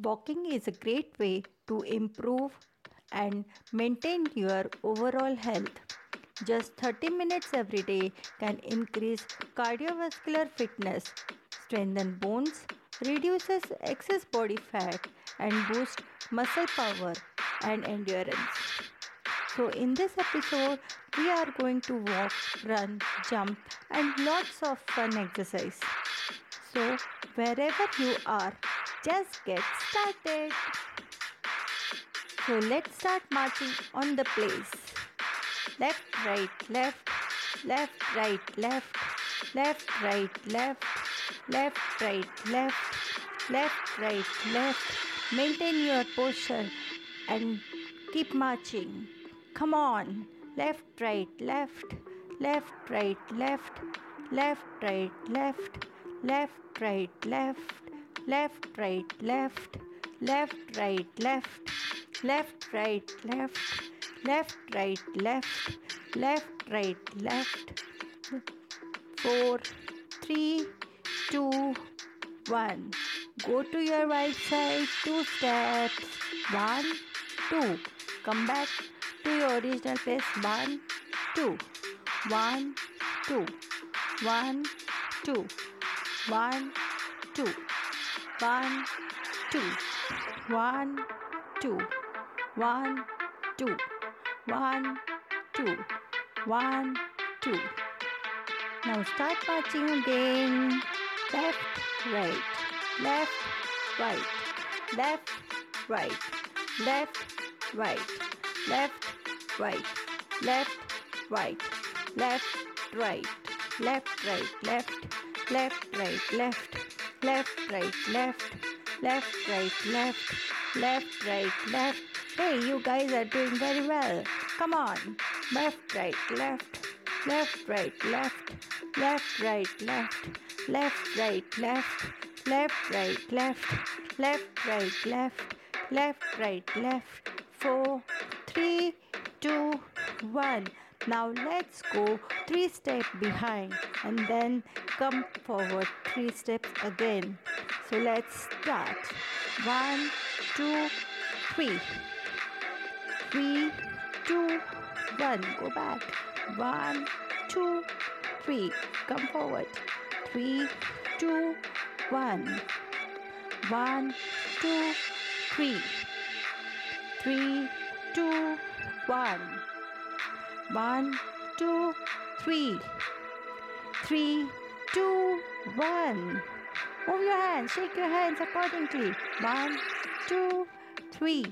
Walking is a great way to improve and maintain your overall health. Just 30 minutes every day can increase cardiovascular fitness, strengthen bones, reduces excess body fat and boost muscle power and endurance. So in this episode we are going to walk, run, jump and lots of fun exercise. So wherever you are just get started. So let's start marching on the place. Left, right, left, left, right, left, left, right, left, left, right, left, left, right, left. Maintain your posture and keep marching. Come on. Left, right, left, left, right, left, left, right, left, left, right, left left, right, left, left, right, left, left, right, left, left, right, left, left, right, left. Four, three, two, one. Go to your right side, two steps. One, two. Come back to your original place. One, two. One, two. One, two. One, two. One, two. One, two. One, two. One, two. One, two. Now start marching again. Left, right. Left, right. Left, right. Left, right. Left, right. Left, right. Left, right. Left, right. Left, left, right. Left left, right, left, left, right, left, left, right, left. Left, right, left. Hey, you guys are doing very well. Come on. Left, right, left, left, right, left, left, right, left, left, right, left, left, right, left, left, right, left, left, right, left. Four, three, two, one. Now let's go three steps behind and then come forward three steps again. So let's start. One, two, three. Three, two, one. Go back. One, two, three. Come forward. Three, two, one. One, two, three. Three, two, one. One, two, three. Three, two, one. Move your hands, shake your hands accordingly. One, two, three.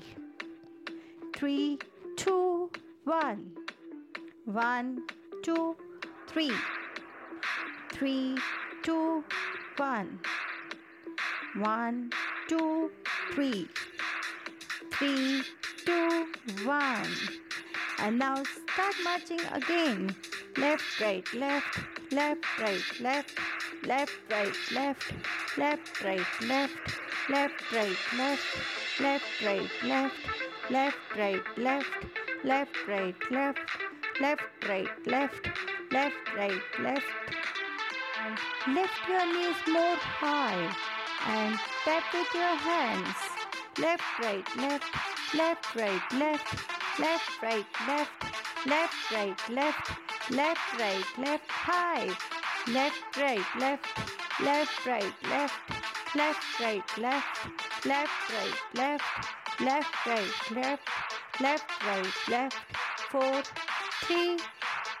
Three, two, one. One, two, three. Three, two, one. One, two, three. Three, two, one. And now start marching again. Left, right, left, left, right, left, left, right, left, left, right, left, left, right, left, left, right, left, left, right, left, left, right, left, left, right, left, left, right, left. Lift your knees more high and tap with your hands. Left, right, left, left, right, left left, right, left, left, right, left, left, right, left, high, left, right, left, left, right, left, left, right, left, left, right, left, left, right, left, left, right, left, four, three,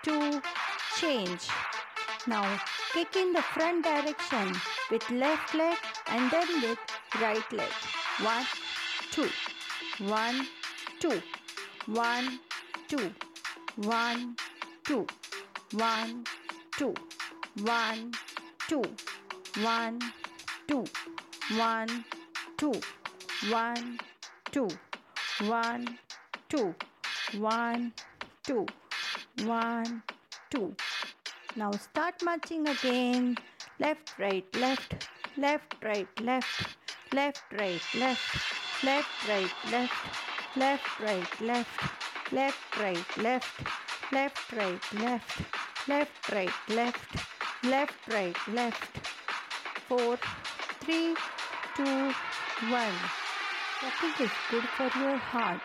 two, change. Now kick in the front direction with left leg and then with right leg. One, two, one, two one, two, one, two, one, two, one, two, one, two, one, two, one, two, one, two, one, two, one, two. Now start marching again. Left, right, left, left, right, left, left, right, left, left, right, left left, right, left, left, right, left, left, right, left, left, right, left, left, right, left. Four, three, two, one. Walking is good for your heart,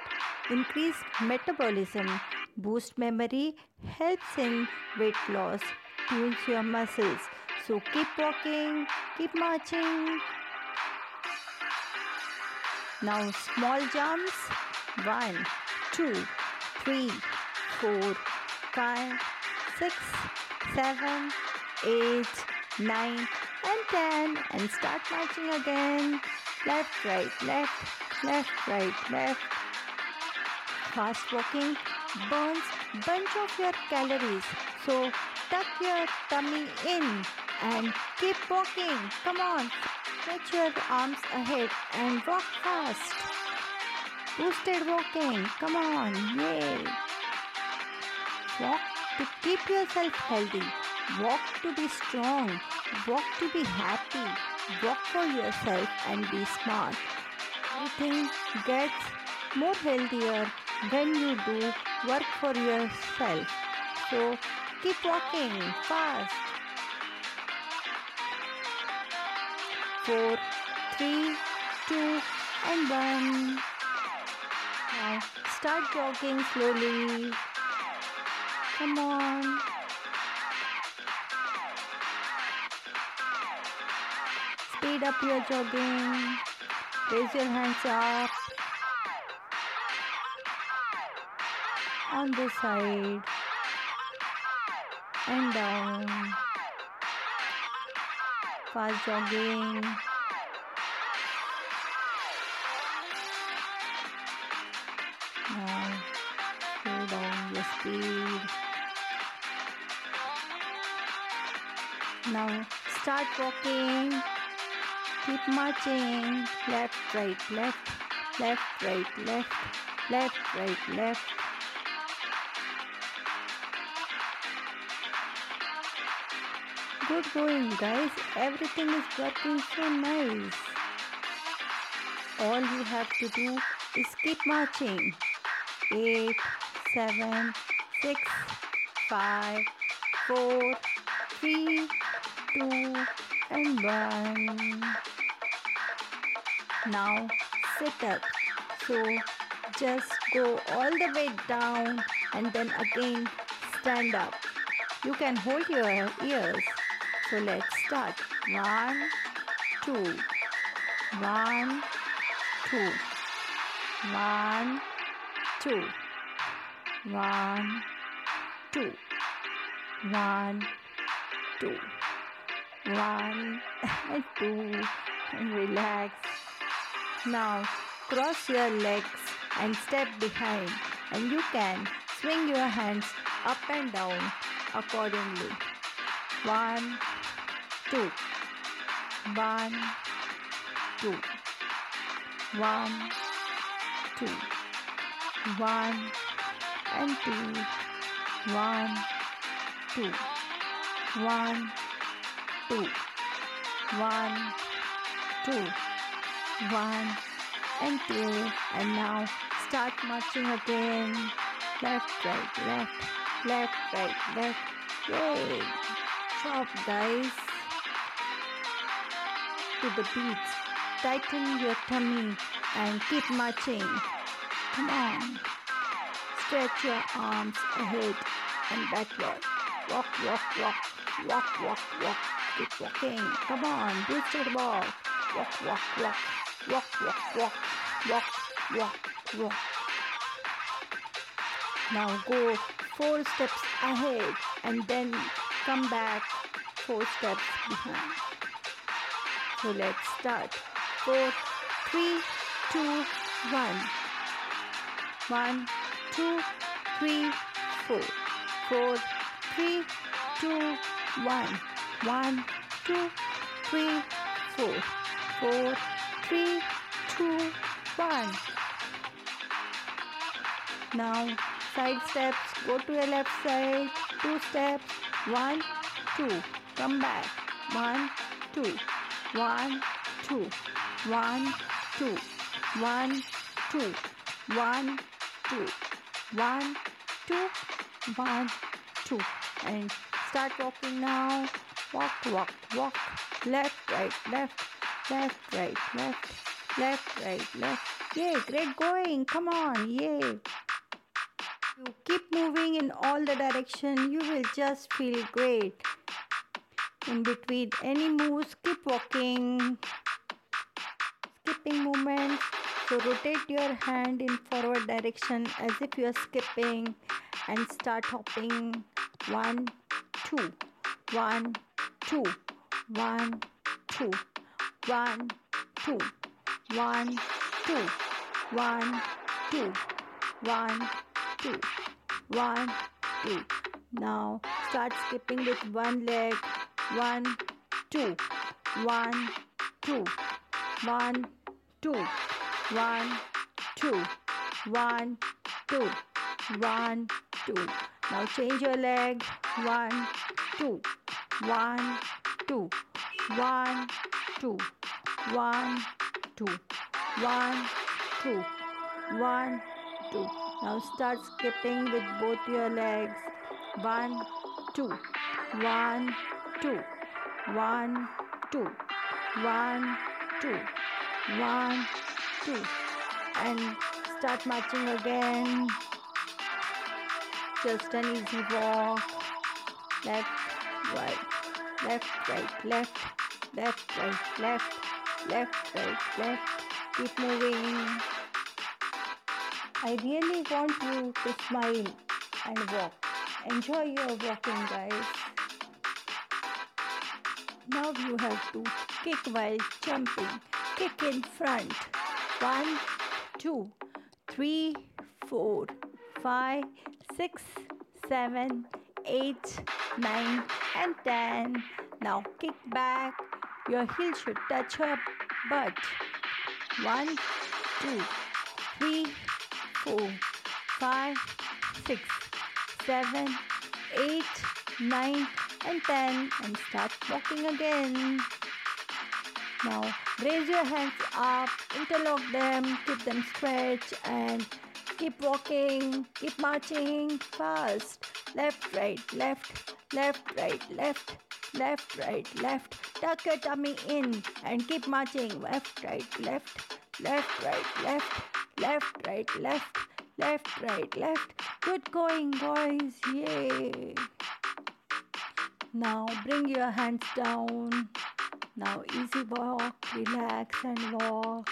increase metabolism, boost memory, helps in weight loss, tunes your muscles. So keep walking, keep marching. Now small jumps. One, two, three, four, five, six, seven, eight, nine, and ten. And start marching again. Left, right, left, left, right, left. Fast walking burns bunch of your calories. So tuck your tummy in and keep walking. Come on. Stretch your arms ahead and walk fast. Boosted walking. Come on. Yay. Walk to keep yourself healthy. Walk to be strong. Walk to be happy. Walk for yourself and be smart. Everything gets more healthier when you do work for yourself. So keep walking fast. Four, three, two, and one. Now start jogging slowly. Come on. Speed up your jogging. Raise your hands up. On this side. And down. Fast jogging. Now start walking. Keep marching. Left, right, left. Left, right, left. Left, right, left. Good going, guys. Everything is working so nice. All you have to do is keep marching. Eight, seven, six, five, four, three, two, and 1. Now sit up. So just go all the way down and then again stand up. You can hold your ears. So let's start. One, two, one, two, one, two, one, two, one, two, one, and two, and relax. Now cross your legs and step behind, and you can swing your hands up and down accordingly. One, two, one, two, one, two, one, and two, one, two, one, two, one, two, one, and two, and now start marching again. Left, right, left, left, right, left. Yay! Chop, guys. To the beats. Tighten your tummy and keep marching. Come on. Stretch your arms ahead and backward. Walk, walk, walk. Walk, walk, walk. Keep walking. Come on. Boosted walk. Walk, walk, walk. Walk, walk, walk. Walk, walk, walk. Now go four steps ahead and then come back four steps behind. So let's start. Four, three, two, one. One, two, three, four. Four, three, two, one. One, two, three, four. Four, three, two, one. Now side steps, go to your left side, two steps, one, two, come back, one, two, one, two, one, two, one, two, one, two, one, two, one, two, and start walking now. Walk, walk, walk, left, right, left, left, right, left, left, right, left. Yay, great going. Come on, yay. You keep moving in all the direction, you will just feel great. In between any moves, keep walking. Skipping movements. So rotate your hand in forward direction as if you are skipping and start hopping. One, two, one, two, one, two, one, two, one, two, one, two, one, two, one, two. Now start skipping with one leg. One, two, one, two, one, two, one, two, one, two, one, two. Now change your leg. One, two, one, two, one, two, one, two, one, two, one, two. Now start skipping with both your legs. One, two, one, two, one, two, one, two, one, and start marching again. Just an easy walk. Left, right, left, right, left, left, right, left, left, right, left. Keep moving. I really want you to smile and walk. Enjoy your walking, guys. Now you have to kick while jumping. Kick in front. One, two, three, four, five, six, seven, eight, nine, and ten. Now kick back. Your heel should touch your butt. One, two, three, four, five, six, seven, eight, nine, and ten. And start walking again. Now raise your hands up, interlock them, keep them stretched, and keep walking, keep marching fast. Left, right, left, left, right, left, left, right, left. Tuck your tummy in and keep marching. Left, right, left, left, right, left, left, right, left, left, right, left. Good going, boys. Yay. Now bring your hands down. Now easy walk, relax and walk.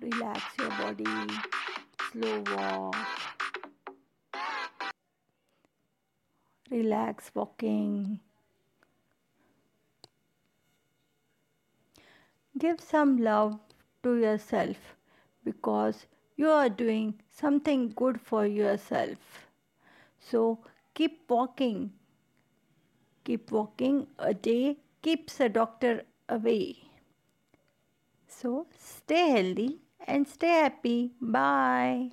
Relax your body. Slow walk. Relax walking. Give some love to yourself because you are doing something good for yourself. So keep walking. Keep walking. A day keeps a doctor away. So stay healthy and stay happy. Bye.